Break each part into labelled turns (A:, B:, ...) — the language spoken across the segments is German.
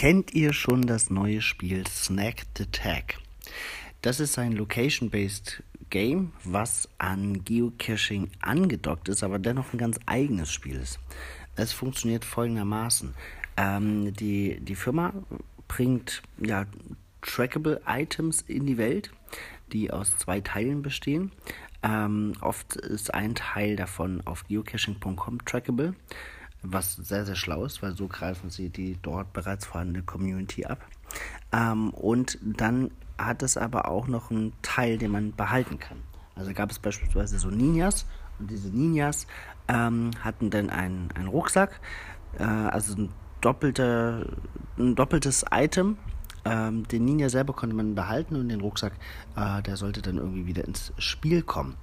A: Kennt ihr schon das neue Spiel Snack the Tag? Das ist ein Location-based Game, was an Geocaching angedockt ist, aber dennoch ein ganz eigenes Spiel ist. Es funktioniert folgendermaßen. Ähm, die, die Firma bringt ja, trackable Items in die Welt, die aus zwei Teilen bestehen. Ähm, oft ist ein Teil davon auf geocaching.com trackable was sehr, sehr schlau ist, weil so greifen sie die dort bereits vorhandene Community ab. Ähm, und dann hat es aber auch noch einen Teil, den man behalten kann. Also gab es beispielsweise so Ninjas und diese Ninjas ähm, hatten dann einen, einen Rucksack, äh, also ein, doppelter, ein doppeltes Item. Ähm, den Ninja selber konnte man behalten und den Rucksack, äh, der sollte dann irgendwie wieder ins Spiel kommen.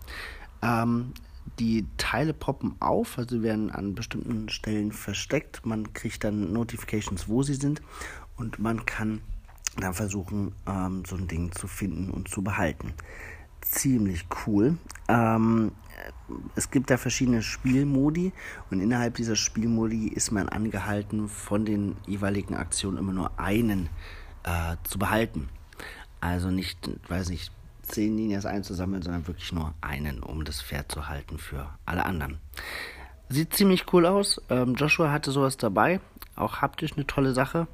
A: Ähm, die Teile poppen auf, also werden an bestimmten Stellen versteckt. Man kriegt dann Notifications, wo sie sind und man kann dann versuchen, ähm, so ein Ding zu finden und zu behalten. Ziemlich cool. Ähm, es gibt da verschiedene Spielmodi und innerhalb dieser Spielmodi ist man angehalten, von den jeweiligen Aktionen immer nur einen äh, zu behalten. Also nicht, weiß nicht, zehn Ninjas einzusammeln, sondern wirklich nur einen, um das Pferd zu halten für alle anderen. Sieht ziemlich cool aus. Ähm, Joshua hatte sowas dabei. Auch haptisch eine tolle Sache.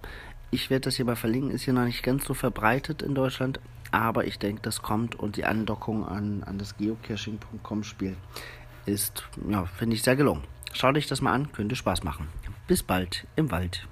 A: Ich werde das hier mal verlinken. Ist hier noch nicht ganz so verbreitet in Deutschland. Aber ich denke, das kommt und die Andockung an, an das geocaching.com Spiel ist, ja, finde ich sehr gelungen. Schau dich das mal an, könnte Spaß machen. Bis bald im Wald.